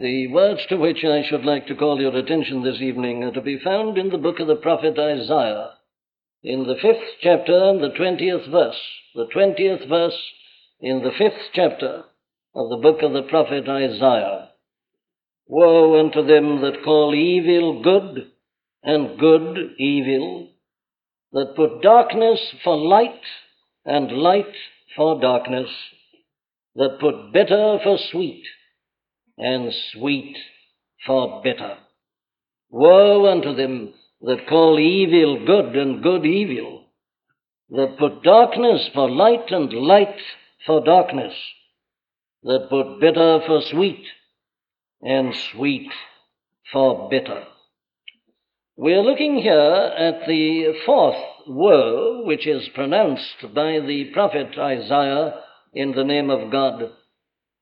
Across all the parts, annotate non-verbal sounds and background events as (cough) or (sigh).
The words to which I should like to call your attention this evening are to be found in the book of the prophet Isaiah, in the fifth chapter, and the twentieth verse. The twentieth verse in the fifth chapter of the book of the prophet Isaiah. Woe unto them that call evil good, and good evil, that put darkness for light, and light for darkness, that put bitter for sweet and sweet for bitter. Woe unto them that call evil good and good evil, that put darkness for light and light for darkness, that put bitter for sweet and sweet for bitter. We are looking here at the fourth woe which is pronounced by the prophet Isaiah in the name of God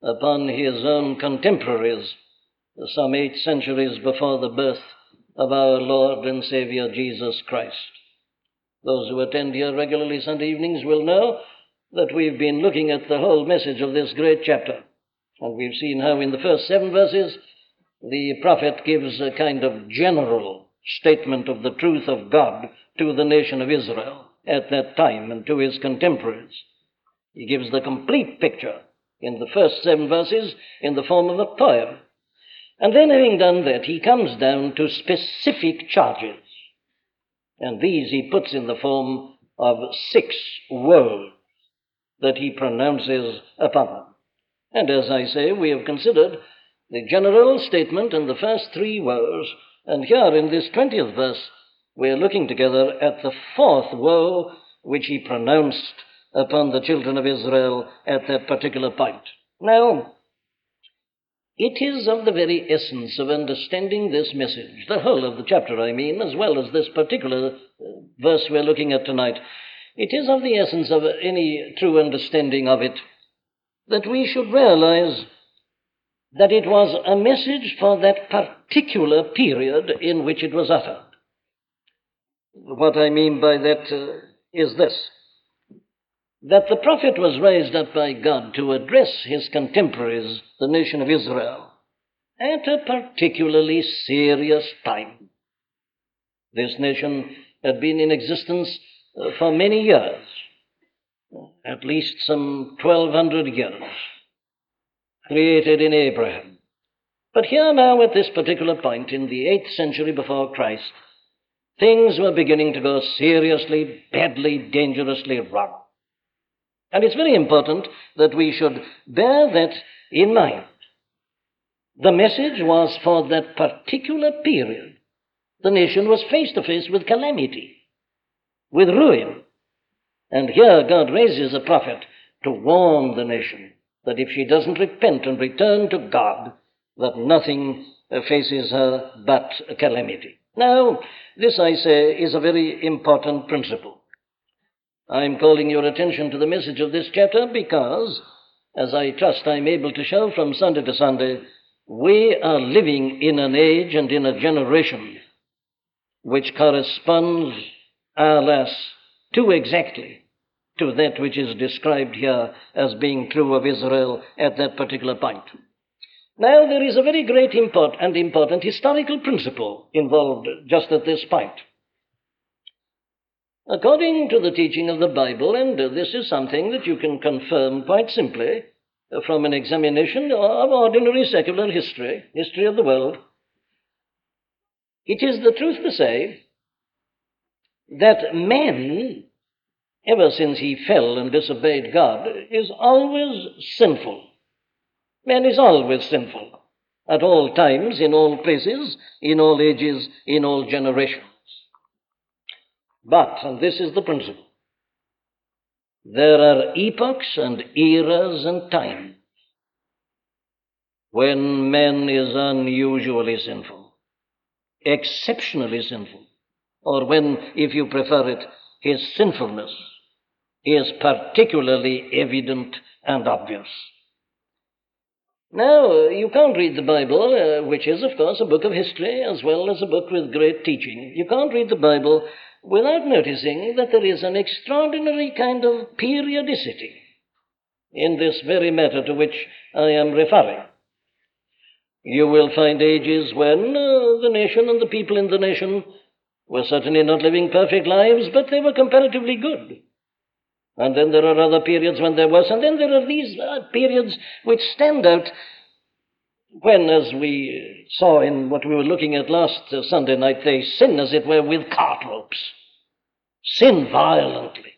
upon his own contemporaries some eight centuries before the birth of our Lord and Savior Jesus Christ. Those who attend here regularly Sunday evenings will know that we've been looking at the whole message of this great chapter. And we've seen how in the first seven verses the prophet gives a kind of general statement of the truth of God to the nation of Israel at that time and to his contemporaries. He gives the complete picture in the first seven verses in the form of a poem. And then, having done that, he comes down to specific charges. And these he puts in the form of six woes that he pronounces upon them. And as I say, we have considered the general statement in the first three woes, and here in this 20th verse, we are looking together at the fourth woe which he pronounced upon the children of Israel at that particular point. Now, it is of the very essence of understanding this message, the whole of the chapter, I mean, as well as this particular uh, verse we're looking at tonight. It is of the essence of any true understanding of it that we should realize that it was a message for that particular period in which it was uttered. What I mean by that uh, is this that the prophet was raised up by God to address his contemporaries, the nation of Israel, at a particularly serious time. This nation had been in existence uh, for many years, at least some 1200 years, created in Abraham. But here now, at this particular point, in the 8th century before Christ, things were beginning to go seriously, badly, dangerously wrong. And it's very important that we should bear that in mind. The message was for that particular period. The nation was face to face with calamity, with ruin. And here God raises a prophet to warn the nation that if she doesn't repent and return to God, that nothing faces her but calamity. Now, this, I say, is a very important principle. I'm calling your attention to the message of this chapter because, as I trust I'm able to show from Sunday to Sunday, we are living in an age and in a generation which corresponds, alas, too exactly to that which is described here as being true of Israel at that particular point. Now, there is a very great import and important historical principle involved just at this point. According to the teaching of the Bible, and this is something that you can confirm quite simply uh, from an examination of ordinary secular history, history of the world, it is the truth to say that man, ever since he fell and disobeyed God, is always sinful. Man is always sinful, at all times, in all places, in all ages, in all generations. But, and this is the principle, there are epochs and eras and times when man is unusually sinful, exceptionally sinful, or when, if you prefer it, his sinfulness is particularly evident and obvious. Now, you can't read the Bible, uh, which is, of course, a book of history as well as a book with great teaching. You can't read the Bible without noticing that there is an extraordinary kind of periodicity in this very matter to which I am referring. You will find ages when uh, the nation and the people in the nation were certainly not living perfect lives, but they were comparatively good. And then there are other periods when there was, and then there are these uh, periods which stand out when, as we saw in what we were looking at last uh, Sunday night, they sin, as it were, with cart ropes. Sin violently.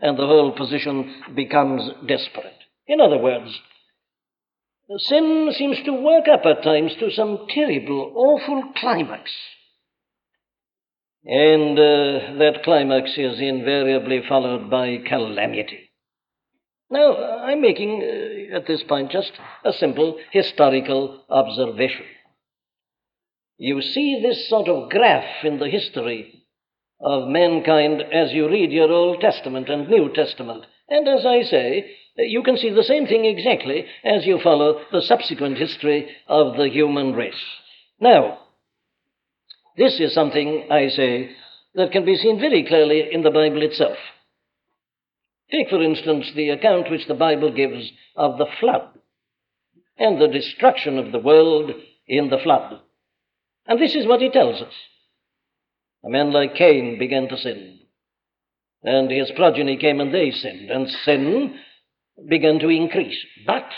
And the whole position becomes desperate. In other words, sin seems to work up at times to some terrible, awful climax. And uh, that climax is invariably followed by calamity. Now, I'm making uh, at this point just a simple historical observation. You see this sort of graph in the history of mankind as you read your Old Testament and New Testament. And as I say, you can see the same thing exactly as you follow the subsequent history of the human race. Now, this is something, I say, that can be seen very clearly in the Bible itself. Take, for instance, the account which the Bible gives of the flood and the destruction of the world in the flood. And this is what he tells us. A man like Cain began to sin. And his progeny came and they sinned. And sin began to increase. But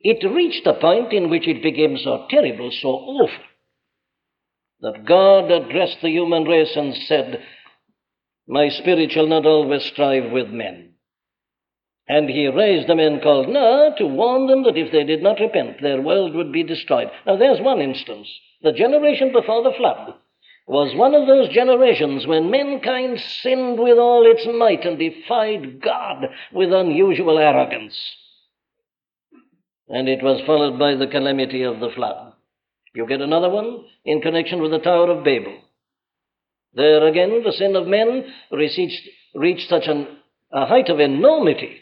it reached a point in which it became so terrible, so awful, that God addressed the human race and said, My spirit shall not always strive with men. And he raised a man called Noah to warn them that if they did not repent, their world would be destroyed. Now, there's one instance. The generation before the flood was one of those generations when mankind sinned with all its might and defied God with unusual arrogance. And it was followed by the calamity of the flood. You get another one in connection with the Tower of Babel. There again, the sin of men reached, reached such an, a height of enormity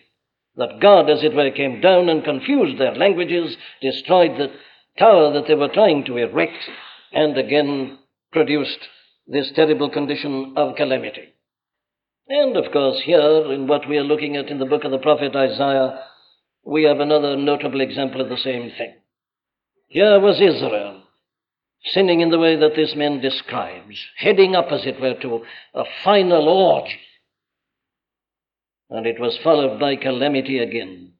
that God, as it were, came down and confused their languages, destroyed the tower that they were trying to erect, and again produced this terrible condition of calamity. And of course, here in what we are looking at in the book of the prophet Isaiah, we have another notable example of the same thing. Here was Israel, sinning in the way that this man describes, heading up, as it were, to a final orgy. And it was followed by calamity again.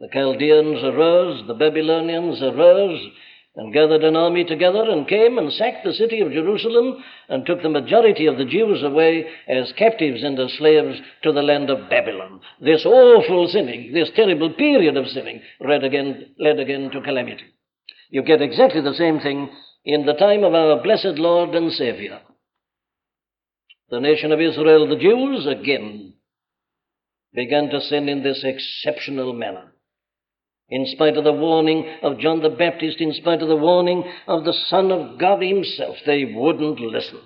The Chaldeans arose, the Babylonians arose, and gathered an army together and came and sacked the city of Jerusalem and took the majority of the Jews away as captives and as slaves to the land of Babylon. This awful sinning, this terrible period of sinning, led again, led again to calamity. You get exactly the same thing in the time of our blessed Lord and Savior. The nation of Israel, the Jews, again began to sin in this exceptional manner. In spite of the warning of John the Baptist, in spite of the warning of the Son of God Himself, they wouldn't listen.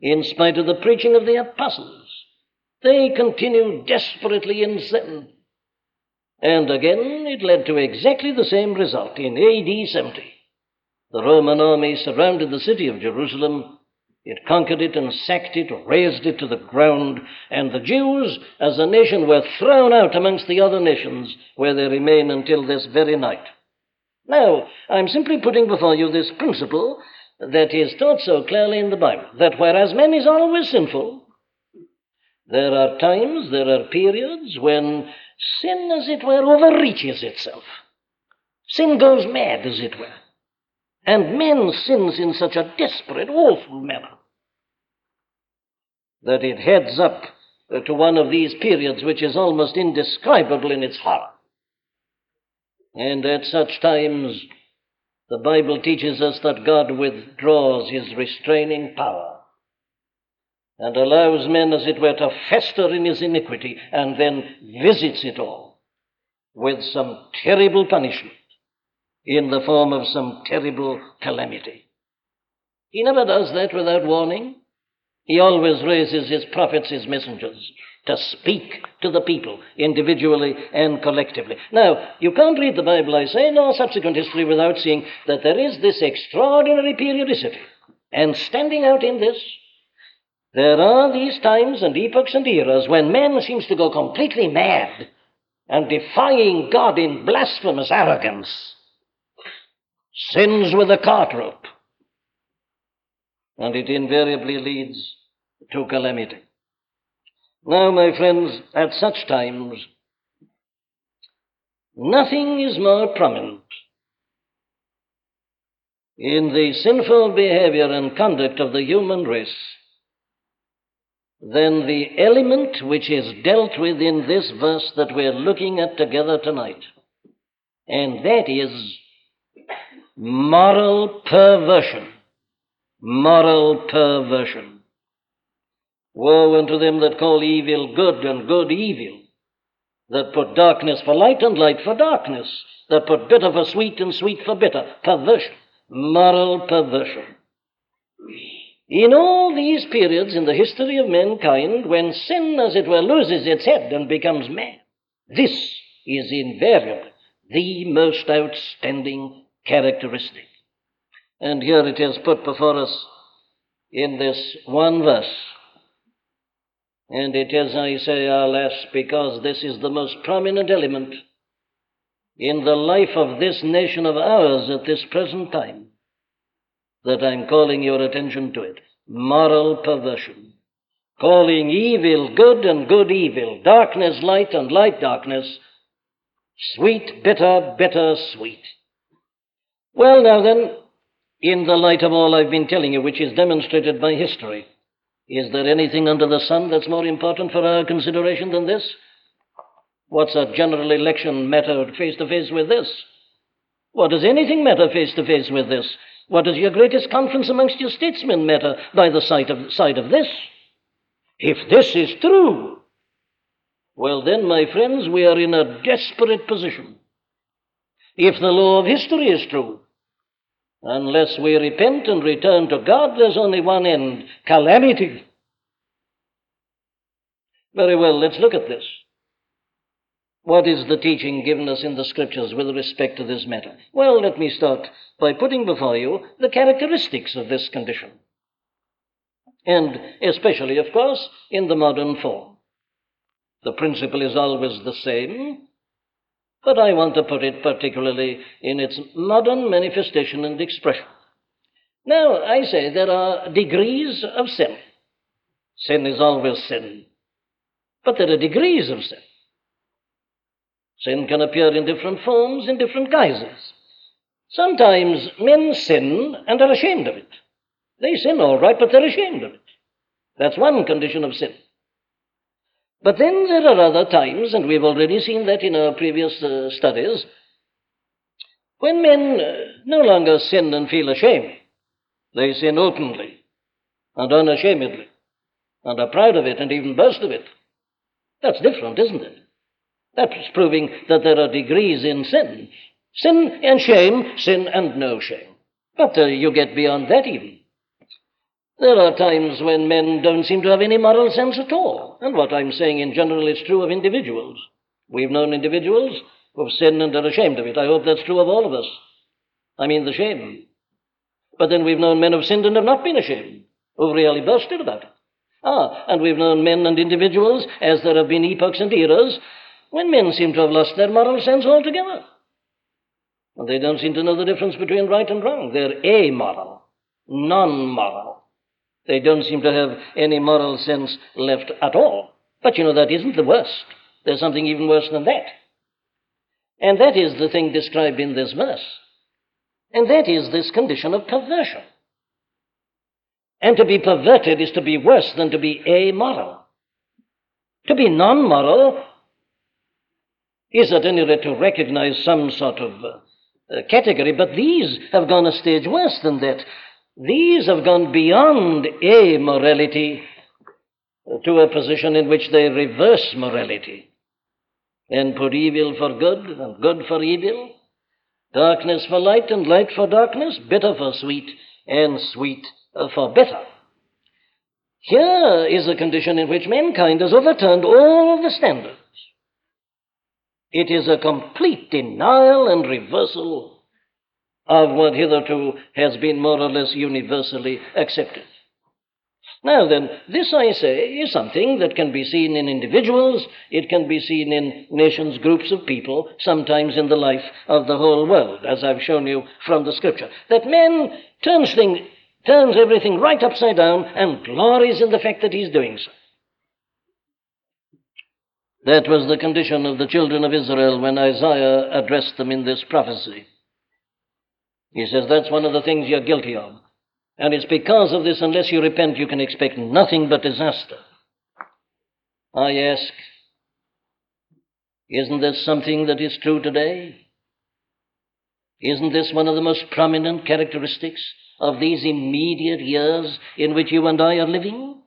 In spite of the preaching of the apostles, they continued desperately in sin. And again, it led to exactly the same result in AD 70. The Roman army surrounded the city of Jerusalem it conquered it and sacked it, razed it to the ground, and the Jews, as a nation, were thrown out amongst the other nations, where they remain until this very night. Now, I'm simply putting before you this principle that is taught so clearly in the Bible that whereas man is always sinful, there are times, there are periods when sin, as it were, overreaches itself. Sin goes mad, as it were. And man sins in such a desperate, awful manner that it heads up uh, to one of these periods which is almost indescribable in its horror. And at such times, the Bible teaches us that God withdraws his restraining power and allows men, as it were, to fester in his iniquity and then visits it all with some terrible punishment in the form of some terrible calamity. He never does that without warning. He always raises his prophets, his messengers, to speak to the people individually and collectively. Now, you can't read the Bible, I say, nor subsequent history without seeing that there is this extraordinary periodicity. And standing out in this, there are these times and epochs and eras when man seems to go completely mad and defying God in blasphemous arrogance. Sins with a cart rope. And it invariably leads to calamity. Now, my friends, at such times, nothing is more prominent in the sinful behavior and conduct of the human race than the element which is dealt with in this verse that we're looking at together tonight. And that is moral perversion. Moral perversion. Woe unto them that call evil good and good evil, that put darkness for light and light for darkness, that put bitter for sweet and sweet for bitter. Perversion. Moral perversion. In all these periods in the history of mankind, when sin, as it were, loses its head and becomes man, this is invariably the most outstanding characteristic. And here it is put before us in this one verse. And it is, I say, alas, because this is the most prominent element in the life of this nation of ours at this present time that I'm calling your attention to it. Moral perversion. Calling evil good and good evil, darkness light and light darkness, sweet bitter, bitter sweet. Well, now then, in the light of all I've been telling you, which is demonstrated by history, is there anything under the sun that's more important for our consideration than this? What's a general election matter face to face with this? What does anything matter face to face with this? What does your greatest conference amongst your statesmen matter by the side of, side of this? If this is true, well, then, my friends, we are in a desperate position. If the law of history is true, unless we repent and return to God, there's only one end calamity. Very well, let's look at this. What is the teaching given us in the scriptures with respect to this matter? Well, let me start by putting before you the characteristics of this condition. And especially, of course, in the modern form. The principle is always the same, but I want to put it particularly in its modern manifestation and expression. Now, I say there are degrees of sin. Sin is always sin, but there are degrees of sin. Sin can appear in different forms, in different guises. Sometimes men sin and are ashamed of it. They sin all right, but they're ashamed of it. That's one condition of sin. But then there are other times, and we've already seen that in our previous uh, studies, when men uh, no longer sin and feel ashamed. They sin openly and unashamedly and are proud of it and even boast of it. That's different, isn't it? That's proving that there are degrees in sin. Sin and shame, sin and no shame. But uh, you get beyond that even. There are times when men don't seem to have any moral sense at all. And what I'm saying in general is true of individuals. We've known individuals who've sinned and are ashamed of it. I hope that's true of all of us. I mean the shame. But then we've known men who've sinned and have not been ashamed, who've really boasted about it. Ah, and we've known men and individuals, as there have been epochs and eras, when men seem to have lost their moral sense altogether. And they don't seem to know the difference between right and wrong. They're amoral, non moral. They don't seem to have any moral sense left at all. But you know, that isn't the worst. There's something even worse than that. And that is the thing described in this verse. And that is this condition of perversion. And to be perverted is to be worse than to be amoral. To be non moral is at any rate to recognize some sort of uh, category, but these have gone a stage worse than that. These have gone beyond amorality to a position in which they reverse morality and put evil for good and good for evil, darkness for light and light for darkness, bitter for sweet and sweet for bitter. Here is a condition in which mankind has overturned all the standards it is a complete denial and reversal of what hitherto has been more or less universally accepted. Now then, this I say is something that can be seen in individuals, it can be seen in nations, groups of people, sometimes in the life of the whole world, as I've shown you from the scripture. That man turns, thing, turns everything right upside down and glories in the fact that he's doing so. That was the condition of the children of Israel when Isaiah addressed them in this prophecy. He says that's one of the things you're guilty of. And it's because of this, unless you repent, you can expect nothing but disaster. I ask, isn't this something that is true today? Isn't this one of the most prominent characteristics of these immediate years in which you and I are living?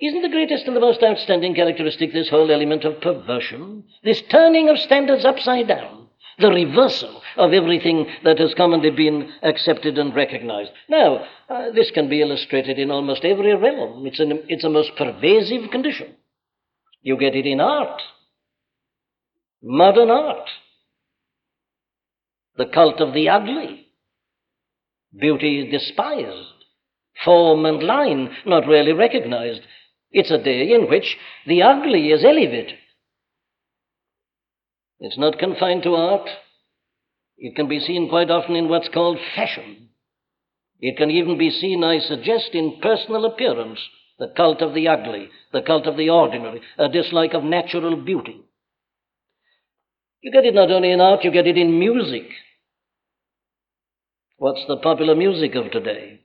Isn't the greatest and the most outstanding characteristic this whole element of perversion, this turning of standards upside down, the reversal of everything that has commonly been accepted and recognized? Now, uh, this can be illustrated in almost every realm. It's, an, it's a most pervasive condition. You get it in art, modern art, the cult of the ugly. Beauty is despised, form and line not really recognized. It's a day in which the ugly is elevated. It's not confined to art. It can be seen quite often in what's called fashion. It can even be seen, I suggest, in personal appearance, the cult of the ugly, the cult of the ordinary, a dislike of natural beauty. You get it not only in art, you get it in music. What's the popular music of today?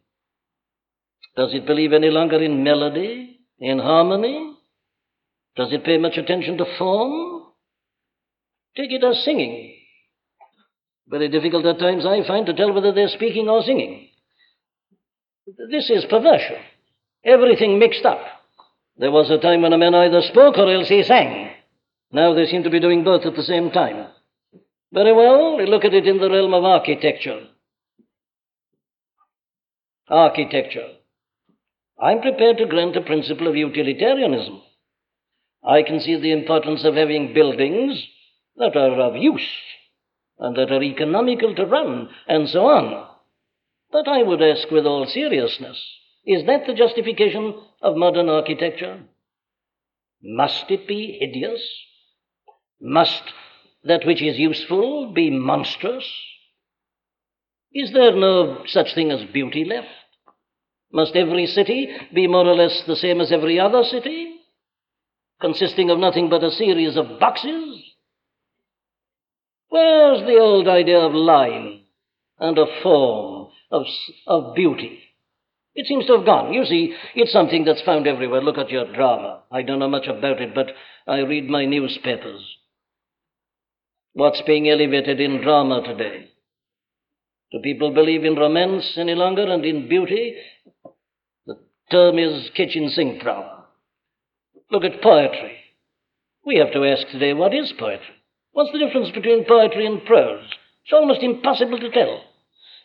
Does it believe any longer in melody, in harmony? Does it pay much attention to form? Take it as singing. Very difficult at times, I find, to tell whether they're speaking or singing. This is perversion. Everything mixed up. There was a time when a man either spoke or else he sang. Now they seem to be doing both at the same time. Very well, we look at it in the realm of architecture. Architecture. I'm prepared to grant a principle of utilitarianism. I can see the importance of having buildings that are of use and that are economical to run and so on. But I would ask with all seriousness is that the justification of modern architecture? Must it be hideous? Must that which is useful be monstrous? Is there no such thing as beauty left? Must every city be more or less the same as every other city, consisting of nothing but a series of boxes? Where's the old idea of line and of form, of, of beauty? It seems to have gone. You see, it's something that's found everywhere. Look at your drama. I don't know much about it, but I read my newspapers. What's being elevated in drama today? Do people believe in romance any longer and in beauty? The term is kitchen sink drama. Look at poetry. We have to ask today what is poetry? What's the difference between poetry and prose? It's almost impossible to tell.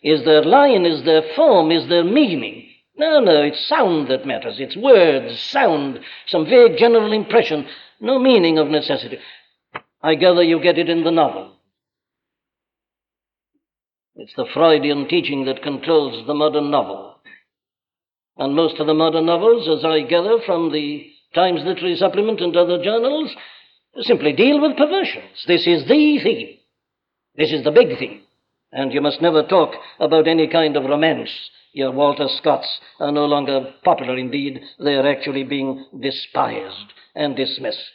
Is there line? Is there form? Is there meaning? No, no, it's sound that matters. It's words, sound, some vague general impression, no meaning of necessity. I gather you get it in the novel. It's the Freudian teaching that controls the modern novel. And most of the modern novels, as I gather from the Times Literary Supplement and other journals, simply deal with perversions. This is the theme. This is the big theme. And you must never talk about any kind of romance. Your Walter Scotts are no longer popular. Indeed, they are actually being despised and dismissed.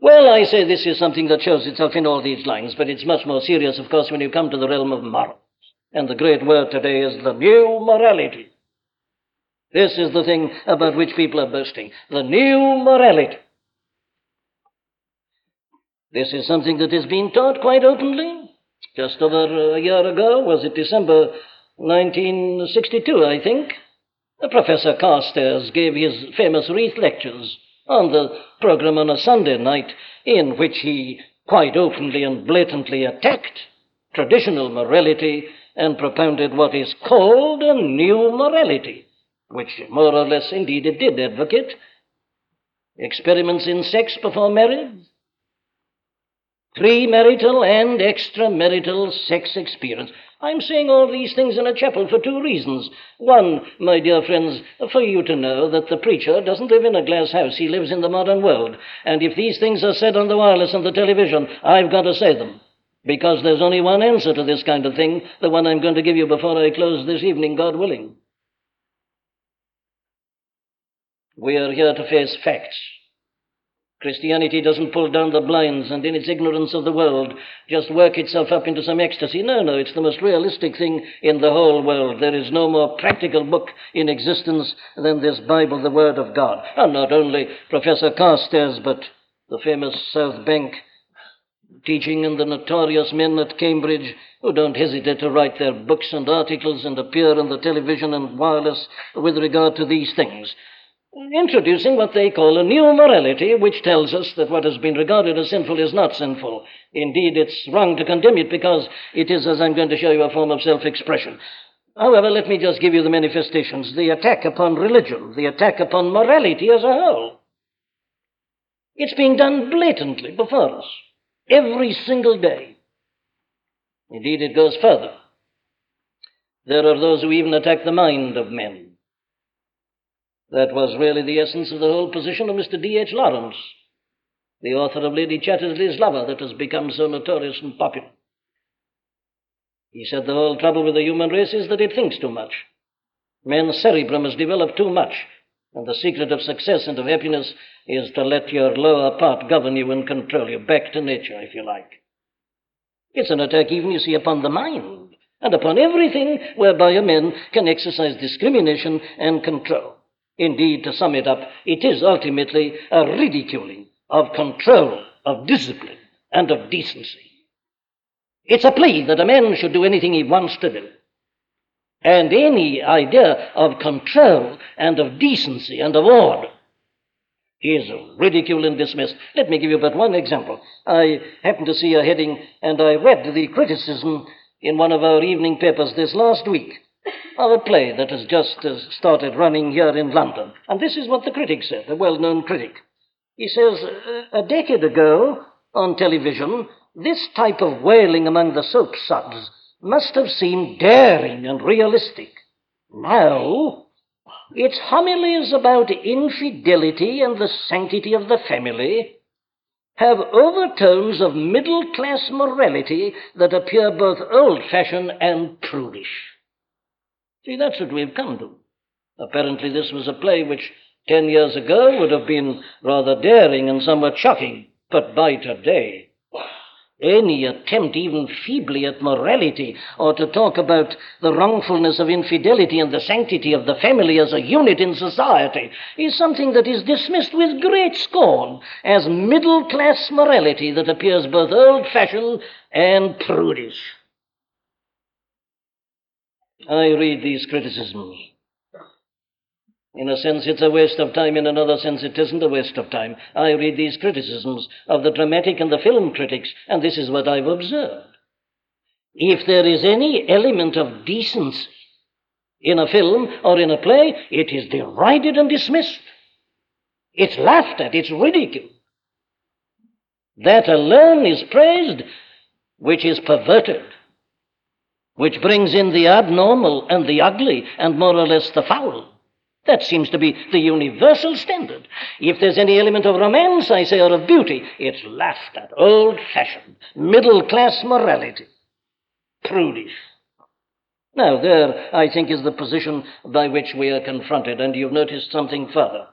Well, I say this is something that shows itself in all these lines, but it's much more serious, of course, when you come to the realm of morals. And the great word today is the new morality. This is the thing about which people are boasting the new morality. This is something that is being taught quite openly. Just over a year ago, was it December 1962, I think, Professor Carstairs gave his famous Reith lectures on the program on a Sunday night, in which he quite openly and blatantly attacked traditional morality and propounded what is called a new morality, which more or less indeed it did advocate. Experiments in sex before marriage, premarital and extramarital sex experience. I'm saying all these things in a chapel for two reasons. One, my dear friends, for you to know that the preacher doesn't live in a glass house, he lives in the modern world. And if these things are said on the wireless and the television, I've got to say them. Because there's only one answer to this kind of thing, the one I'm going to give you before I close this evening, God willing. We are here to face facts. Christianity doesn't pull down the blinds and, in its ignorance of the world, just work itself up into some ecstasy. No, no, it's the most realistic thing in the whole world. There is no more practical book in existence than this Bible, the Word of God. And not only Professor Carstairs, but the famous South Bank teaching and the notorious men at Cambridge who don't hesitate to write their books and articles and appear on the television and wireless with regard to these things introducing what they call a new morality, which tells us that what has been regarded as sinful is not sinful. Indeed, it's wrong to condemn it because it is, as I'm going to show you, a form of self expression. However, let me just give you the manifestations the attack upon religion, the attack upon morality as a whole. It's being done blatantly before us, every single day. Indeed, it goes further. There are those who even attack the mind of men. That was really the essence of the whole position of Mr. D.H. Lawrence, the author of Lady Chatterley's Lover, that has become so notorious and popular. He said the whole trouble with the human race is that it thinks too much. Men's cerebrum has developed too much, and the secret of success and of happiness is to let your lower part govern you and control you, back to nature, if you like. It's an attack, even, you see, upon the mind, and upon everything whereby a man can exercise discrimination and control. Indeed, to sum it up, it is ultimately a ridiculing of control, of discipline, and of decency. It's a plea that a man should do anything he wants to do. And any idea of control and of decency and of order is ridiculed and dismissed. Let me give you but one example. I happened to see a heading and I read the criticism in one of our evening papers this last week (laughs) of a play that has just uh, started running here in London. And this is what the critic said, a well known critic. He says, a decade ago on television, this type of wailing among the soap suds must have seemed daring and realistic. Now, its homilies about infidelity and the sanctity of the family have overtones of middle class morality that appear both old fashioned and prudish. See, that's what we've come to. Apparently, this was a play which ten years ago would have been rather daring and somewhat shocking, but by today, any attempt, even feebly, at morality or to talk about the wrongfulness of infidelity and the sanctity of the family as a unit in society is something that is dismissed with great scorn as middle class morality that appears both old fashioned and prudish. I read these criticisms. In a sense, it's a waste of time. In another sense, it isn't a waste of time. I read these criticisms of the dramatic and the film critics, and this is what I've observed. If there is any element of decency in a film or in a play, it is derided and dismissed. It's laughed at, it's ridiculed. That alone is praised, which is perverted which brings in the abnormal and the ugly and more or less the foul. That seems to be the universal standard. If there's any element of romance, I say, or of beauty, it's laughed at, old fashioned, middle class morality, prudish. Now, there, I think, is the position by which we are confronted, and you've noticed something further.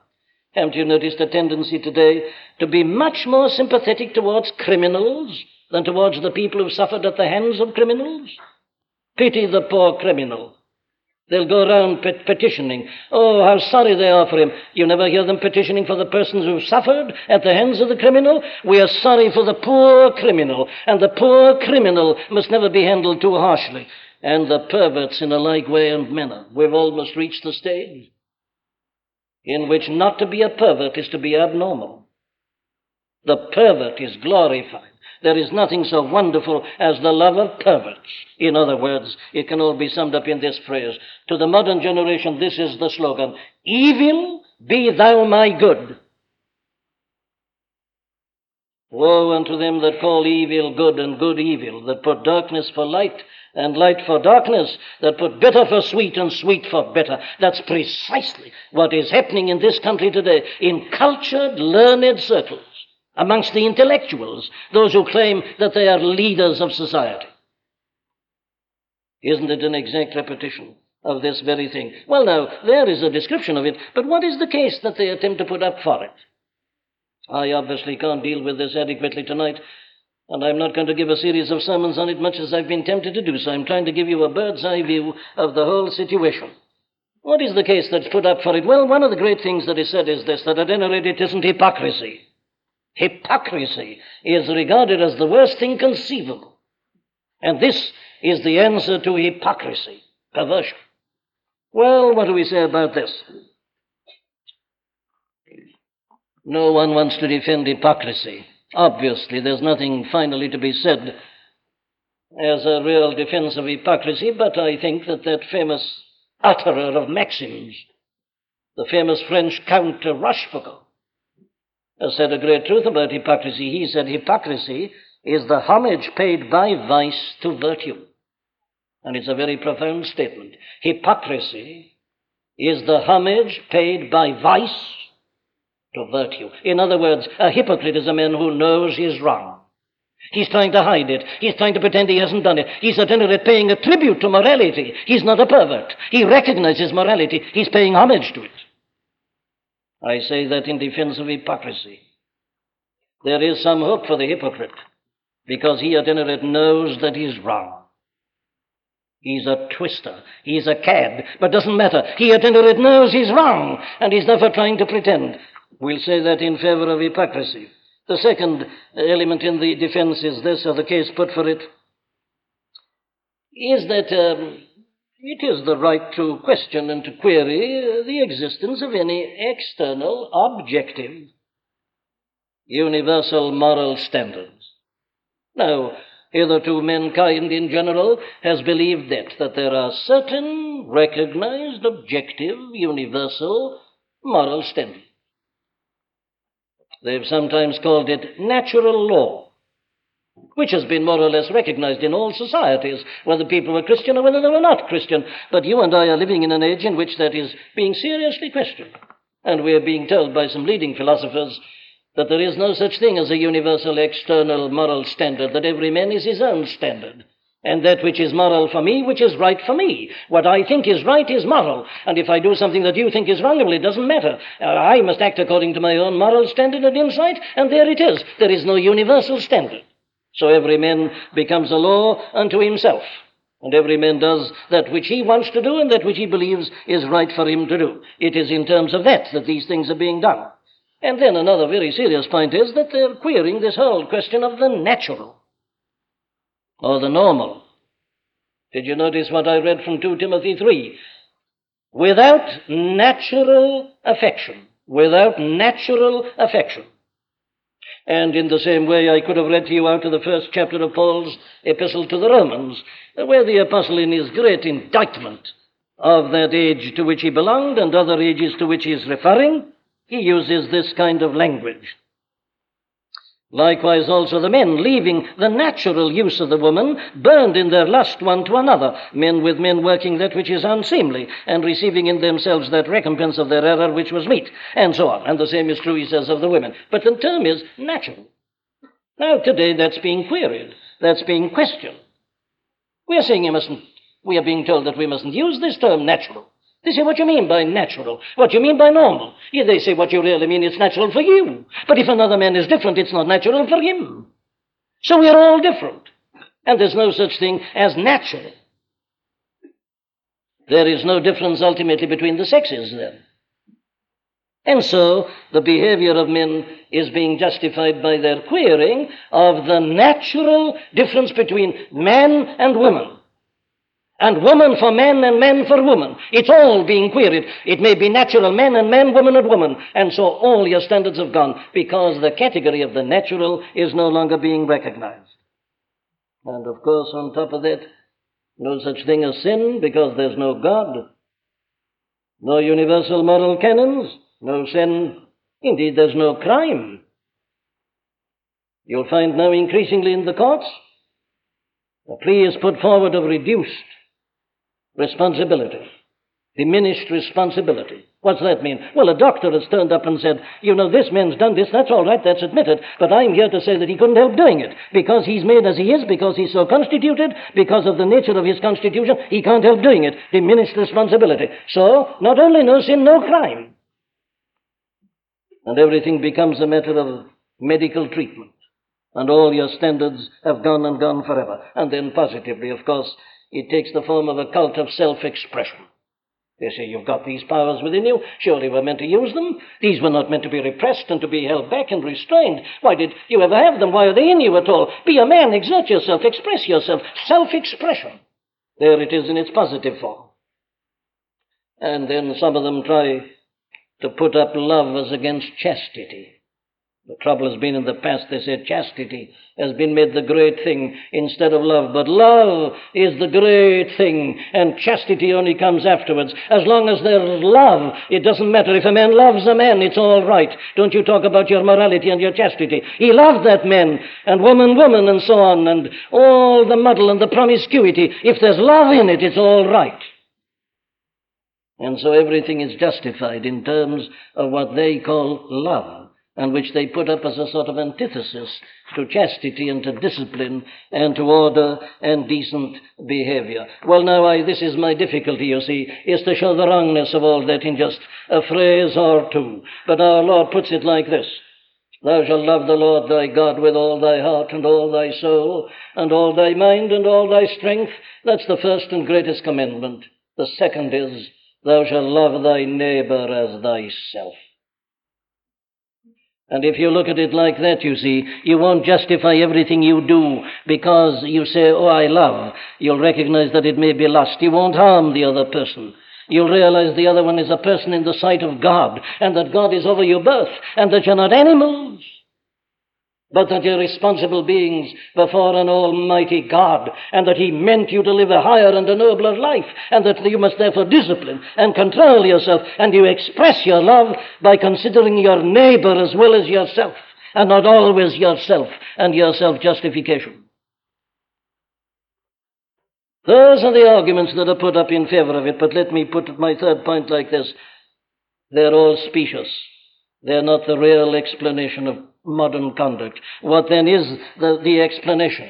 Haven't you noticed a tendency today to be much more sympathetic towards criminals than towards the people who've suffered at the hands of criminals? Pity the poor criminal. They'll go around pet- petitioning. Oh, how sorry they are for him. You never hear them petitioning for the persons who've suffered at the hands of the criminal. We are sorry for the poor criminal, and the poor criminal must never be handled too harshly. And the perverts in a like way and manner. We've almost reached the stage in which not to be a pervert is to be abnormal. The pervert is glorified. There is nothing so wonderful as the love of perverts. In other words, it can all be summed up in this phrase. To the modern generation, this is the slogan Evil be thou my good. Woe unto them that call evil good and good evil, that put darkness for light and light for darkness, that put bitter for sweet and sweet for bitter. That's precisely what is happening in this country today in cultured, learned circles, amongst the intellectuals, those who claim that they are leaders of society. Isn't it an exact repetition of this very thing? Well, now, there is a description of it, but what is the case that they attempt to put up for it? I obviously can't deal with this adequately tonight, and I'm not going to give a series of sermons on it much as I've been tempted to do so. I'm trying to give you a bird's eye view of the whole situation. What is the case that's put up for it? Well, one of the great things that is said is this that at any rate it isn't hypocrisy. Hypocrisy is regarded as the worst thing conceivable. And this is the answer to hypocrisy, perversion. Well, what do we say about this? No one wants to defend hypocrisy. Obviously, there's nothing finally to be said as a real defense of hypocrisy, but I think that that famous utterer of maxims, the famous French Count Rochefoucauld, said a great truth about hypocrisy. He said hypocrisy is the homage paid by vice to virtue. And it's a very profound statement. Hypocrisy is the homage paid by vice to virtue. In other words, a hypocrite is a man who knows he's wrong. He's trying to hide it. He's trying to pretend he hasn't done it. He's at any rate paying a tribute to morality. He's not a pervert. He recognizes morality. He's paying homage to it. I say that in defense of hypocrisy. There is some hope for the hypocrite because he at any rate knows that he's wrong. He's a twister. He's a cad. But doesn't matter. He at any rate knows he's wrong and he's never trying to pretend. We'll say that in favor of hypocrisy. The second element in the defense is this, or the case put for it, is that um, it is the right to question and to query the existence of any external, objective, universal moral standards. Now, hitherto mankind in general has believed that, that there are certain recognized, objective, universal moral standards. They've sometimes called it natural law, which has been more or less recognized in all societies, whether people were Christian or whether they were not Christian. But you and I are living in an age in which that is being seriously questioned. And we are being told by some leading philosophers that there is no such thing as a universal external moral standard, that every man is his own standard and that which is moral for me, which is right for me. What I think is right is moral, and if I do something that you think is wrong, well, it doesn't matter. Uh, I must act according to my own moral standard and insight, and there it is. There is no universal standard. So every man becomes a law unto himself. And every man does that which he wants to do and that which he believes is right for him to do. It is in terms of that that these things are being done. And then another very serious point is that they're querying this whole question of the natural or the normal. Did you notice what I read from 2 Timothy 3? Without natural affection, without natural affection. And in the same way, I could have read to you out of the first chapter of Paul's epistle to the Romans, where the apostle, in his great indictment of that age to which he belonged and other ages to which he is referring, he uses this kind of language. Likewise, also the men, leaving the natural use of the woman, burned in their lust one to another, men with men working that which is unseemly, and receiving in themselves that recompense of their error which was meet, and so on. And the same is true, he says, of the women. But the term is natural. Now, today that's being queried, that's being questioned. We are saying you mustn't, we are being told that we mustn't use this term natural. They say, what do you mean by natural? What do you mean by normal? Yeah, they say, what you really mean, it's natural for you. But if another man is different, it's not natural for him. So we are all different. And there's no such thing as natural. There is no difference ultimately between the sexes then. And so the behavior of men is being justified by their querying of the natural difference between man and woman and woman for men and men for woman. It's all being queried. It may be natural man and man, woman and woman. And so all your standards have gone because the category of the natural is no longer being recognized. And of course, on top of that, no such thing as sin because there's no God. No universal moral canons, no sin. Indeed, there's no crime. You'll find now increasingly in the courts, a plea is put forward of reduced responsibility, diminished responsibility. What's that mean? Well, a doctor has turned up and said, you know, this man's done this, that's all right, that's admitted, but I'm here to say that he couldn't help doing it. Because he's made as he is, because he's so constituted, because of the nature of his constitution, he can't help doing it. Diminished responsibility. So, not only no sin, no crime. And everything becomes a matter of medical treatment and all your standards have gone and gone forever. And then, positively, of course, it takes the form of a cult of self expression. They say you've got these powers within you. Surely we're meant to use them. These were not meant to be repressed and to be held back and restrained. Why did you ever have them? Why are they in you at all? Be a man, exert yourself, express yourself. Self expression. There it is in its positive form. And then some of them try to put up love as against chastity. The trouble has been in the past, they say chastity has been made the great thing instead of love. But love is the great thing, and chastity only comes afterwards. As long as there's love, it doesn't matter. If a man loves a man, it's all right. Don't you talk about your morality and your chastity. He loved that man, and woman, woman, and so on, and all the muddle and the promiscuity. If there's love in it, it's all right. And so everything is justified in terms of what they call love and which they put up as a sort of antithesis to chastity and to discipline and to order and decent behavior. Well, now, I, this is my difficulty, you see, is to show the wrongness of all that in just a phrase or two. But our Lord puts it like this. Thou shalt love the Lord thy God with all thy heart and all thy soul and all thy mind and all thy strength. That's the first and greatest commandment. The second is, Thou shalt love thy neighbor as thyself. And if you look at it like that, you see, you won't justify everything you do because you say, Oh, I love. You'll recognize that it may be lust. You won't harm the other person. You'll realize the other one is a person in the sight of God, and that God is over your birth, and that you're not animals but that you're responsible beings before an almighty God, and that He meant you to live a higher and a nobler life, and that you must therefore discipline and control yourself, and you express your love by considering your neighbor as well as yourself, and not always yourself and your self justification. Those are the arguments that are put up in favor of it, but let me put my third point like this. They're all specious. They're not the real explanation of modern conduct. What then is the, the explanation?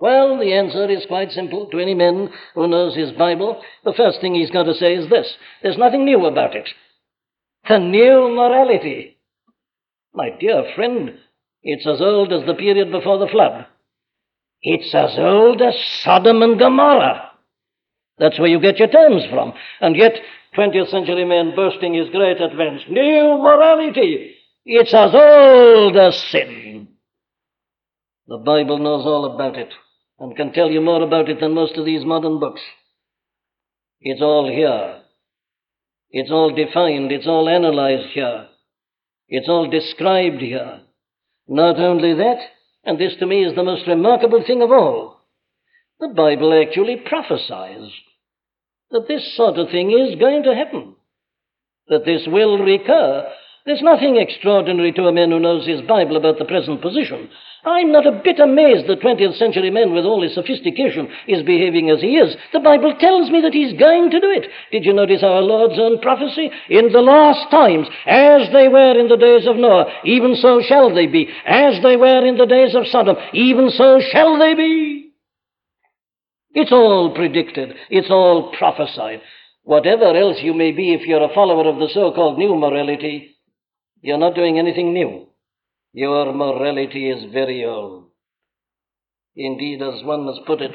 Well, the answer is quite simple to any man who knows his Bible. The first thing he's got to say is this there's nothing new about it. The new morality. My dear friend, it's as old as the period before the flood. It's as old as Sodom and Gomorrah. That's where you get your terms from. And yet, 20th century man boasting his great advance. New morality. It's as old as sin. The Bible knows all about it and can tell you more about it than most of these modern books. It's all here. It's all defined. It's all analyzed here. It's all described here. Not only that, and this to me is the most remarkable thing of all, the Bible actually prophesies that this sort of thing is going to happen, that this will recur there's nothing extraordinary to a man who knows his Bible about the present position. I'm not a bit amazed that 20th century man with all his sophistication is behaving as he is. The Bible tells me that he's going to do it. Did you notice our Lord's own prophecy? In the last times, as they were in the days of Noah, even so shall they be. As they were in the days of Sodom, even so shall they be. It's all predicted. It's all prophesied. Whatever else you may be if you're a follower of the so-called new morality, you're not doing anything new. Your morality is very old. Indeed, as one has put it,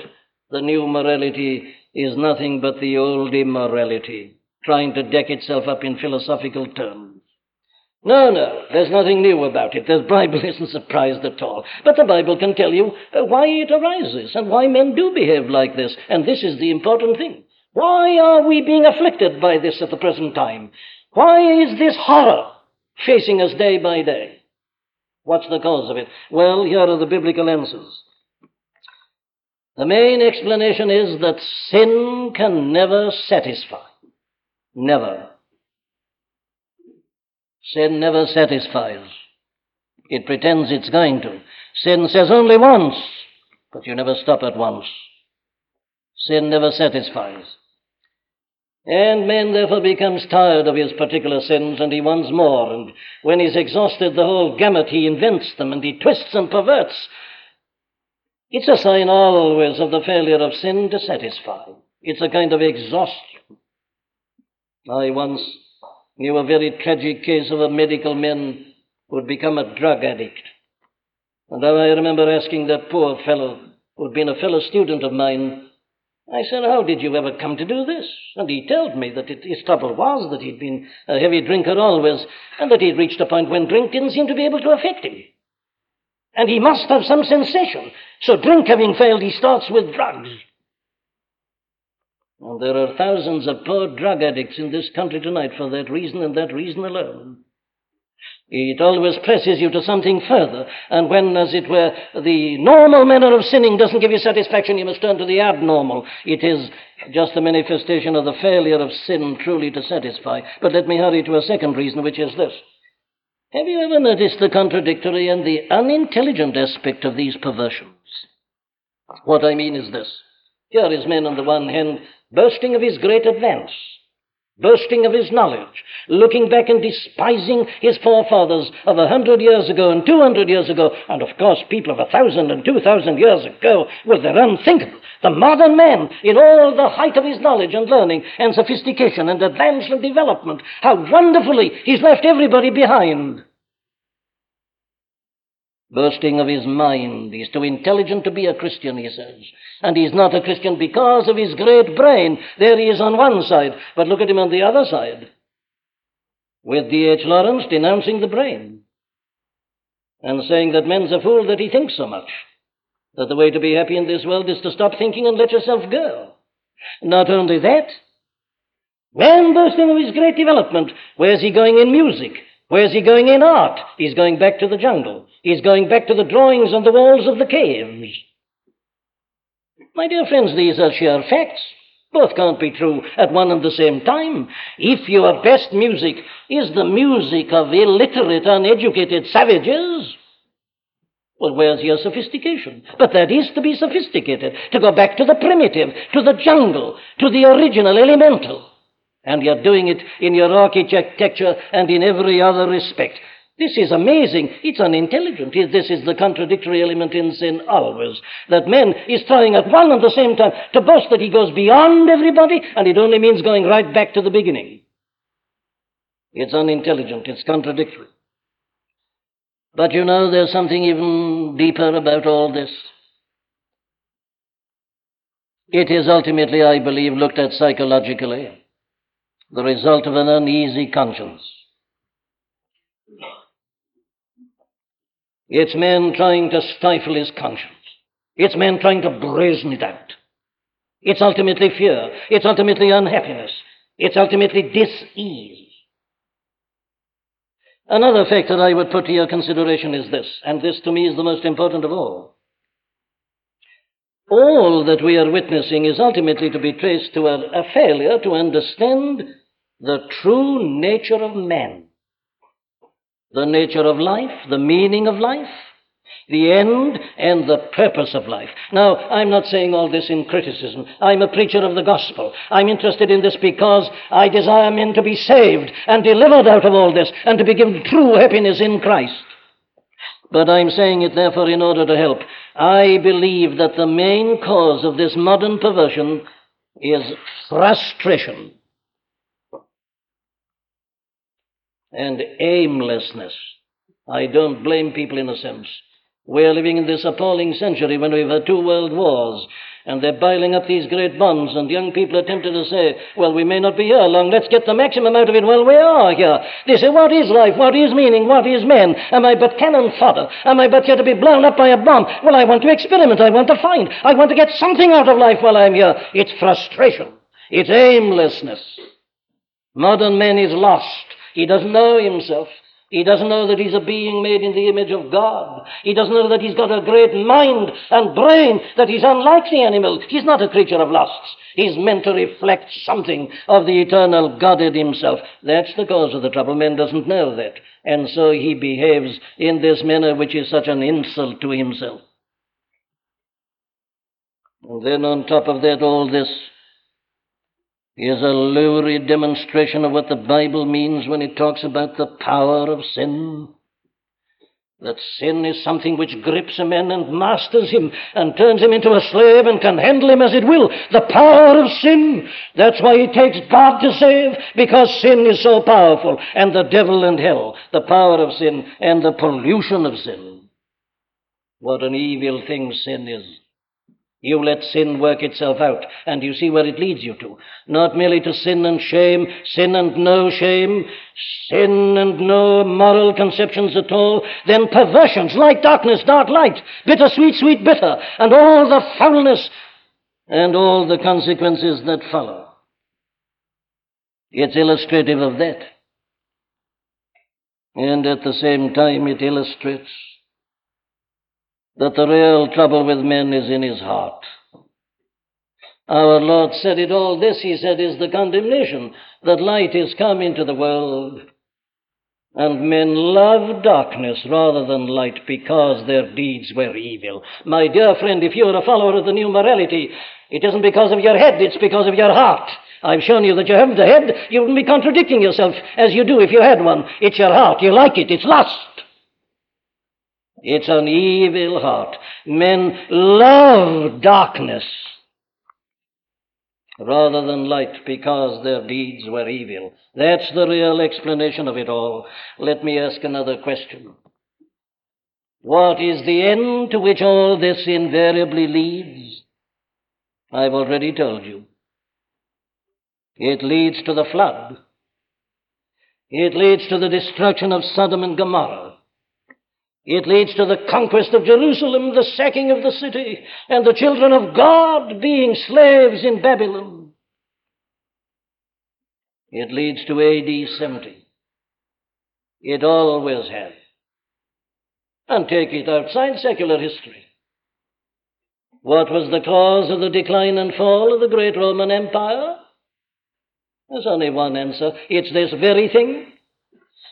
the new morality is nothing but the old immorality, trying to deck itself up in philosophical terms. No, no, there's nothing new about it. The Bible (laughs) isn't surprised at all. But the Bible can tell you uh, why it arises and why men do behave like this. And this is the important thing. Why are we being afflicted by this at the present time? Why is this horror? facing us day by day. What's the cause of it? Well, here are the biblical answers. The main explanation is that sin can never satisfy. Never. Sin never satisfies. It pretends it's going to. Sin says only once, but you never stop at once. Sin never satisfies. And man therefore becomes tired of his particular sins and he wants more. And when he's exhausted the whole gamut, he invents them and he twists and perverts. It's a sign always of the failure of sin to satisfy. It's a kind of exhaustion. I once knew a very tragic case of a medical man who had become a drug addict. And I remember asking that poor fellow, who had been a fellow student of mine, I said, How did you ever come to do this? And he told me that it, his trouble was that he'd been a heavy drinker always, and that he'd reached a point when drink didn't seem to be able to affect him. And he must have some sensation. So, drink having failed, he starts with drugs. And there are thousands of poor drug addicts in this country tonight for that reason and that reason alone. It always presses you to something further, and when, as it were, the normal manner of sinning doesn't give you satisfaction, you must turn to the abnormal. It is just a manifestation of the failure of sin truly to satisfy. But let me hurry to a second reason, which is this. Have you ever noticed the contradictory and the unintelligent aspect of these perversions? What I mean is this. Here is man on the one hand boasting of his great advance, boasting of his knowledge, looking back and despising his forefathers of a hundred years ago and two hundred years ago, and of course people of a thousand and two thousand years ago, well, they're unthinkable. The modern man, in all the height of his knowledge and learning and sophistication and advance and development, how wonderfully he's left everybody behind boasting of his mind. He's too intelligent to be a Christian, he says. And he's not a Christian because of his great brain. There he is on one side, but look at him on the other side. With D.H. Lawrence denouncing the brain and saying that man's a fool that he thinks so much. That the way to be happy in this world is to stop thinking and let yourself go. Not only that, when bursting of his great development, where's he going in music? Where's he going in art? He's going back to the jungle. He's going back to the drawings on the walls of the caves. My dear friends, these are sheer facts. Both can't be true at one and the same time. If your best music is the music of illiterate, uneducated savages, well, where's your sophistication? But that is to be sophisticated, to go back to the primitive, to the jungle, to the original, elemental. And you're doing it in your architecture and in every other respect. This is amazing. It's unintelligent. This is the contradictory element in sin always. That man is trying at one and the same time to boast that he goes beyond everybody, and it only means going right back to the beginning. It's unintelligent. It's contradictory. But you know, there's something even deeper about all this. It is ultimately, I believe, looked at psychologically the result of an uneasy conscience. It's men trying to stifle his conscience. It's men trying to brazen it out. It's ultimately fear. It's ultimately unhappiness. It's ultimately dis-ease. Another fact that I would put to your consideration is this, and this to me is the most important of all. All that we are witnessing is ultimately to be traced to a, a failure to understand the true nature of man, the nature of life, the meaning of life, the end and the purpose of life. Now, I'm not saying all this in criticism. I'm a preacher of the gospel. I'm interested in this because I desire men to be saved and delivered out of all this and to be given true happiness in Christ. But I'm saying it therefore in order to help. I believe that the main cause of this modern perversion is frustration. And aimlessness. I don't blame people in a sense. We're living in this appalling century when we've had two world wars, and they're piling up these great bombs, and young people are tempted to say, well, we may not be here long, let's get the maximum out of it while we are here. They say, what is life? What is meaning? What is man? Am I but cannon fodder? Am I but here to be blown up by a bomb? Well, I want to experiment. I want to find. I want to get something out of life while I'm here. It's frustration. It's aimlessness. Modern man is lost. He doesn't know himself. He doesn't know that he's a being made in the image of God. He doesn't know that he's got a great mind and brain, that he's unlike the animal. He's not a creature of lusts. He's meant to reflect something of the eternal Godhead himself. That's the cause of the trouble. Man doesn't know that. And so he behaves in this manner which is such an insult to himself. And then on top of that, all this is a lurid demonstration of what the Bible means when it talks about the power of sin. That sin is something which grips a man and masters him and turns him into a slave and can handle him as it will. The power of sin. That's why it takes God to save, because sin is so powerful. And the devil and hell, the power of sin and the pollution of sin. What an evil thing sin is. You let sin work itself out, and you see where it leads you to. Not merely to sin and shame, sin and no shame, sin and no moral conceptions at all, then perversions, light darkness, dark light, bitter sweet, sweet bitter, and all the foulness and all the consequences that follow. It's illustrative of that. And at the same time, it illustrates that the real trouble with men is in his heart. Our Lord said it all this, he said, is the condemnation that light is come into the world, and men love darkness rather than light because their deeds were evil. My dear friend, if you're a follower of the new morality, it isn't because of your head, it's because of your heart. I've shown you that you haven't a head. You wouldn't be contradicting yourself as you do if you had one. It's your heart. You like it. It's lust. It's an evil heart. Men love darkness rather than light because their deeds were evil. That's the real explanation of it all. Let me ask another question. What is the end to which all this invariably leads? I've already told you. It leads to the flood. It leads to the destruction of Sodom and Gomorrah. It leads to the conquest of Jerusalem, the sacking of the city, and the children of God being slaves in Babylon. It leads to AD 70. It always has. And take it outside secular history. What was the cause of the decline and fall of the great Roman Empire? There's only one answer. It's this very thing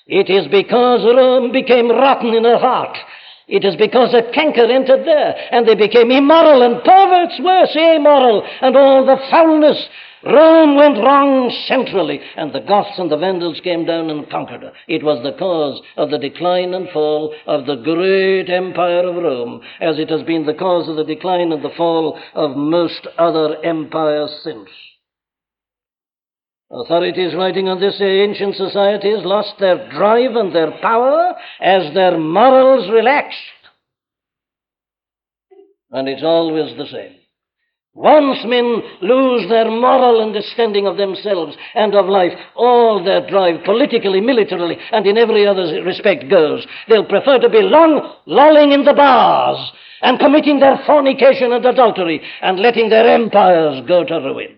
it is because Rome became rotten in her heart. It is because a canker entered there, and they became immoral and perverts, worse, immoral, and all the foulness. Rome went wrong centrally, and the Goths and the Vandals came down and conquered her. It was the cause of the decline and fall of the great empire of Rome, as it has been the cause of the decline and the fall of most other empires since. Authorities writing on this say ancient societies lost their drive and their power as their morals relaxed. And it's always the same. Once men lose their moral understanding of themselves and of life, all their drive, politically, militarily, and in every other respect, goes. They'll prefer to be long lolling in the bars and committing their fornication and adultery and letting their empires go to ruin.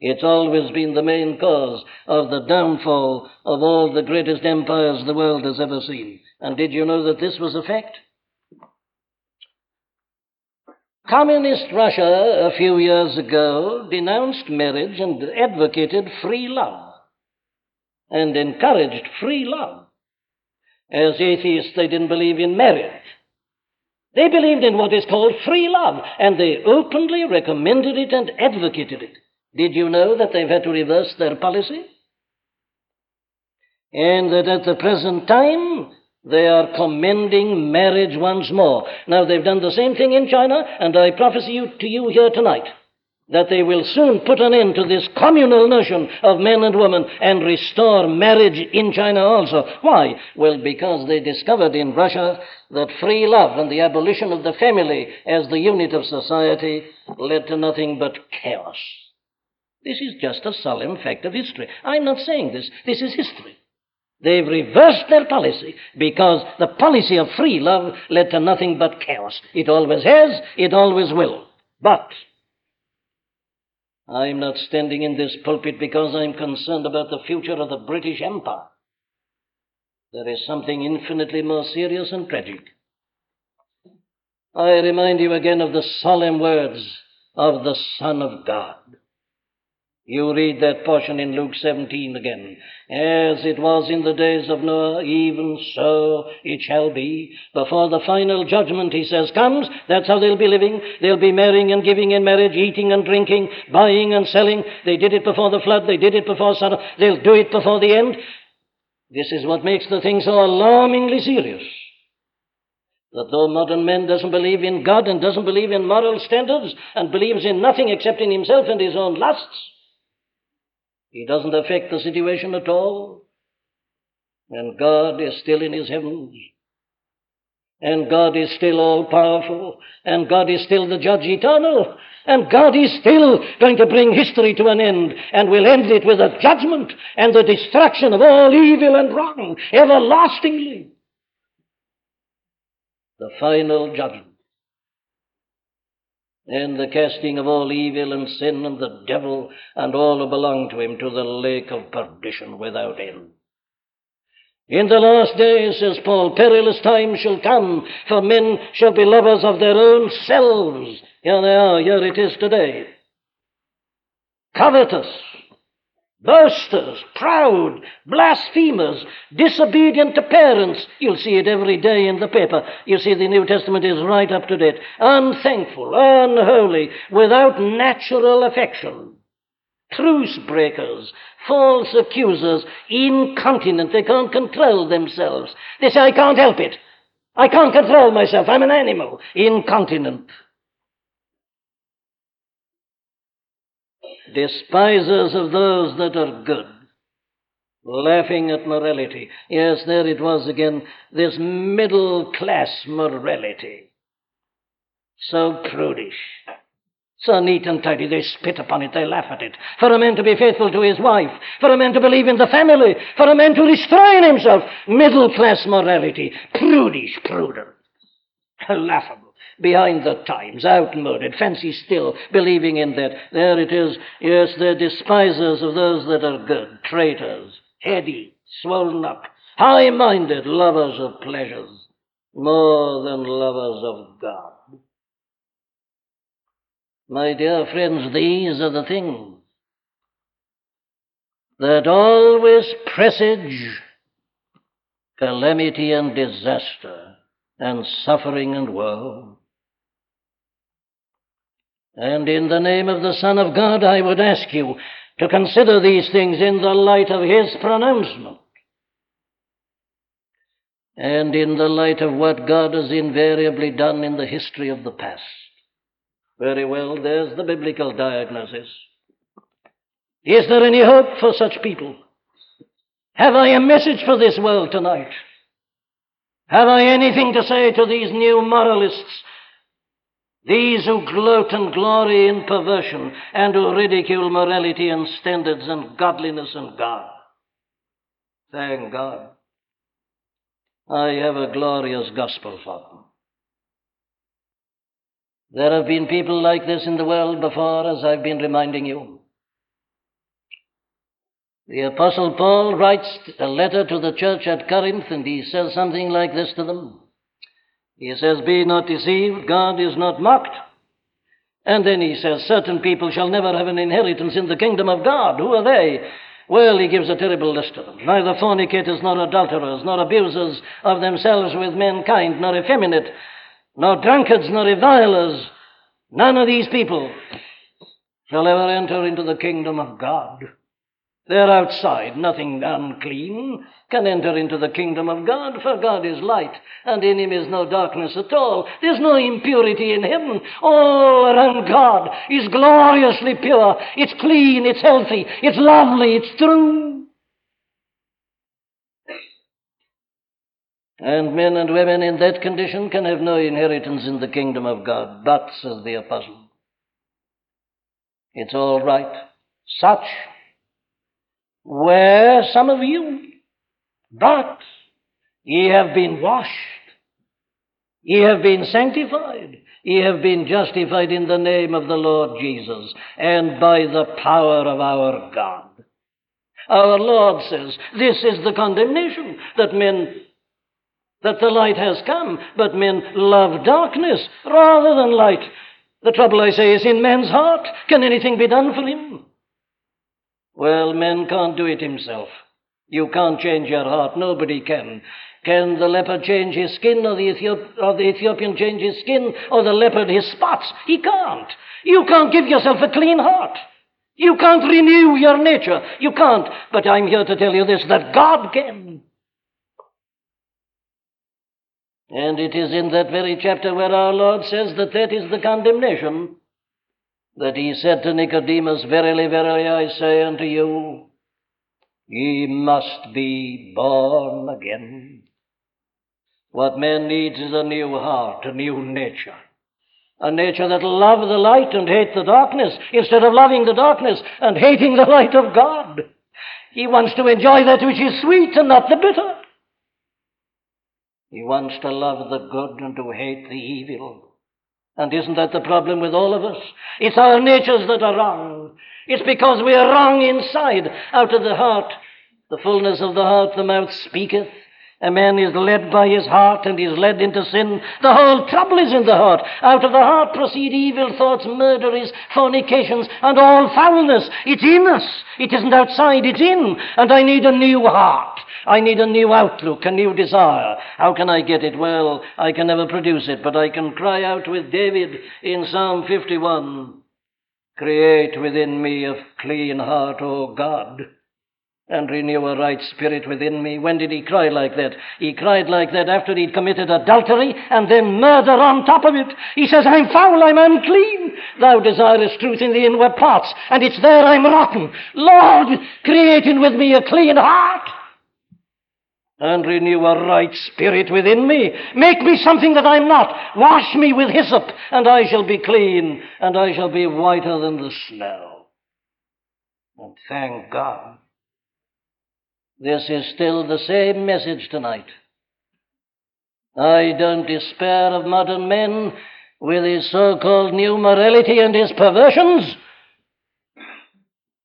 It's always been the main cause of the downfall of all the greatest empires the world has ever seen. And did you know that this was a fact? Communist Russia, a few years ago, denounced marriage and advocated free love and encouraged free love. As atheists, they didn't believe in marriage. They believed in what is called free love, and they openly recommended it and advocated it. Did you know that they've had to reverse their policy? And that at the present time, they are commending marriage once more. Now, they've done the same thing in China, and I prophesy to you here tonight that they will soon put an end to this communal notion of men and women and restore marriage in China also. Why? Well, because they discovered in Russia that free love and the abolition of the family as the unit of society led to nothing but chaos. This is just a solemn fact of history. I'm not saying this. This is history. They've reversed their policy because the policy of free love led to nothing but chaos. It always has, it always will. But I'm not standing in this pulpit because I'm concerned about the future of the British Empire. There is something infinitely more serious and tragic. I remind you again of the solemn words of the Son of God. You read that portion in Luke 17 again. As it was in the days of Noah, even so it shall be. Before the final judgment, he says, comes, that's how they'll be living. They'll be marrying and giving in marriage, eating and drinking, buying and selling. They did it before the flood, they did it before Sodom, they'll do it before the end. This is what makes the thing so alarmingly serious. That though modern man doesn't believe in God and doesn't believe in moral standards and believes in nothing except in himself and his own lusts, he doesn't affect the situation at all. And God is still in his heavens. And God is still all powerful. And God is still the judge eternal. And God is still going to bring history to an end. And will end it with a judgment and the destruction of all evil and wrong everlastingly. The final judgment and the casting of all evil and sin and the devil and all who belong to him to the lake of perdition without end. In the last days, says Paul, perilous times shall come, for men shall be lovers of their own selves. Here they are, here it is today. Covetous, boasters, proud, blasphemers, disobedient to parents. You'll see it every day in the paper. You see, the New Testament is right up to date. Unthankful, unholy, without natural affection. Truce breakers, false accusers, incontinent. They can't control themselves. They say, I can't help it. I can't control myself. I'm an animal. Incontinent. Despisers of those that are good, laughing at morality. Yes, there it was again, this middle class morality. So prudish. So neat and tidy, they spit upon it, they laugh at it. For a man to be faithful to his wife, for a man to believe in the family, for a man to restrain himself, middle class morality, prudish prudence. Laughable behind the times, outmoded, fancy still, believing in that. There it is. Yes, they're despisers of those that are good, traitors, heady, swollen up, high minded, lovers of pleasures, more than lovers of God. My dear friends, these are the things that always presage calamity and disaster and suffering and woe. And in the name of the Son of God, I would ask you to consider these things in the light of His pronouncement. And in the light of what God has invariably done in the history of the past. Very well, there's the biblical diagnosis. Is there any hope for such people? Have I a message for this world tonight? Have I anything to say to these new moralists these who gloat and glory in perversion and who ridicule morality and standards and godliness and God. Thank God. I have a glorious gospel for them. There have been people like this in the world before, as I've been reminding you. The Apostle Paul writes a letter to the church at Corinth, and he says something like this to them he says, Be not deceived, God is not mocked. And then he says, Certain people shall never have an inheritance in the kingdom of God. Who are they? Well, he gives a terrible list of them. Neither fornicators, nor adulterers, nor abusers of themselves with mankind, nor effeminate, nor drunkards, nor revilers. None of these people shall ever enter into the kingdom of God. They're outside. Nothing unclean can enter into the kingdom of God, for God is light, and in him is no darkness at all. There's no impurity in heaven. All around God is gloriously pure. It's clean, it's healthy, it's lovely, it's true. And men and women in that condition can have no inheritance in the kingdom of God. But, says the apostle, it's all right. Such where some of you, but ye have been washed, ye have been sanctified, ye have been justified in the name of the Lord Jesus and by the power of our God. Our Lord says, This is the condemnation that men, that the light has come, but men love darkness rather than light. The trouble, I say, is in man's heart. Can anything be done for him? Well, man can't do it himself. You can't change your heart. Nobody can. Can the leopard change his skin, or the, Ethiop- or the Ethiopian change his skin, or the leopard his spots? He can't. You can't give yourself a clean heart. You can't renew your nature. You can't. But I'm here to tell you this that God can. And it is in that very chapter where our Lord says that that is the condemnation that he said to Nicodemus, Verily, verily, I say unto you, ye must be born again. What man needs is a new heart, a new nature. A nature that'll love the light and hate the darkness instead of loving the darkness and hating the light of God. He wants to enjoy that which is sweet and not the bitter. He wants to love the good and to hate the evil. And isn't that the problem with all of us? It's our natures that are wrong. It's because we are wrong inside. Out of the heart, the fullness of the heart, the mouth speaketh. A man is led by his heart and is led into sin. The whole trouble is in the heart. Out of the heart proceed evil thoughts, murderers, fornications, and all foulness. It's in us. It isn't outside, it's in. And I need a new heart. I need a new outlook, a new desire. How can I get it? Well, I can never produce it, but I can cry out with David in Psalm 51 Create within me a clean heart, O God and renew a right spirit within me. When did he cry like that? He cried like that after he'd committed adultery and then murder on top of it. He says, I'm foul, I'm unclean. Thou desirest truth in the inward parts, and it's there I'm rotten. Lord, create in with me a clean heart and renew a right spirit within me. Make me something that I'm not. Wash me with hyssop, and I shall be clean, and I shall be whiter than the snow. And thank God this is still the same message tonight. I don't despair of modern men with his so called new morality and his perversions.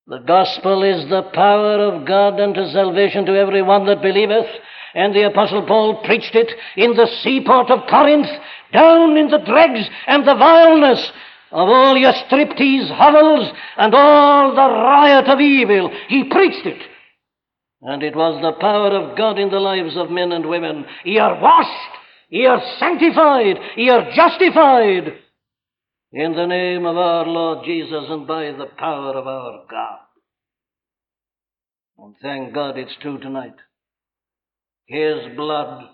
The gospel is the power of God unto salvation to every one that believeth. And the Apostle Paul preached it in the seaport of Corinth, down in the dregs and the vileness of all your striptease hovels and all the riot of evil. He preached it. And it was the power of God in the lives of men and women. Ye are washed, ye are sanctified, ye are justified in the name of our Lord Jesus and by the power of our God. And thank God it's true tonight. His blood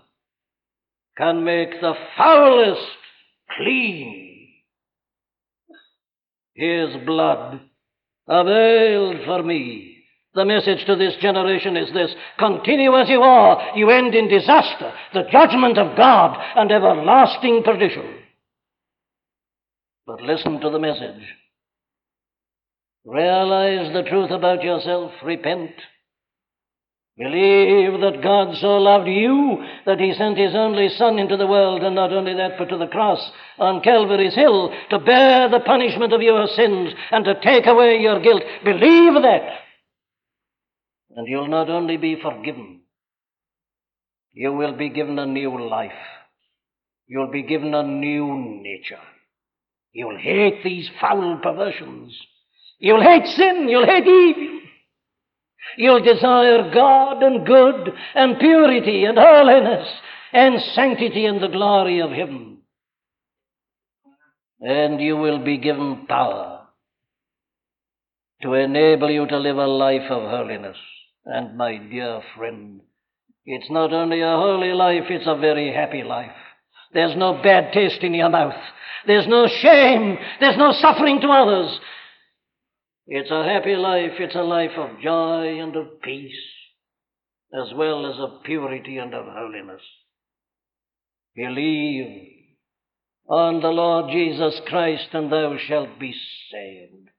can make the foulest clean. His blood availed for me the message to this generation is this continue as you are, you end in disaster, the judgment of God, and everlasting perdition. But listen to the message. Realize the truth about yourself, repent. Believe that God so loved you that he sent his only Son into the world, and not only that, but to the cross on Calvary's Hill to bear the punishment of your sins and to take away your guilt. Believe that and you'll not only be forgiven, you will be given a new life. You'll be given a new nature. You'll hate these foul perversions. You'll hate sin. You'll hate evil. You'll desire God and good and purity and holiness and sanctity and the glory of Him. And you will be given power to enable you to live a life of holiness. And my dear friend, it's not only a holy life, it's a very happy life. There's no bad taste in your mouth. There's no shame. There's no suffering to others. It's a happy life. It's a life of joy and of peace, as well as of purity and of holiness. Believe on the Lord Jesus Christ, and thou shalt be saved.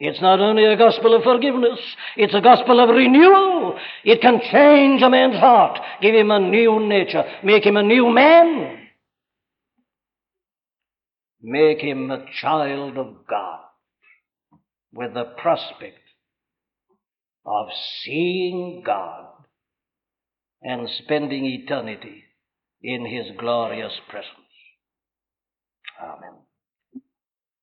It's not only a gospel of forgiveness, it's a gospel of renewal. It can change a man's heart, give him a new nature, make him a new man, make him a child of God with the prospect of seeing God and spending eternity in His glorious presence. Amen.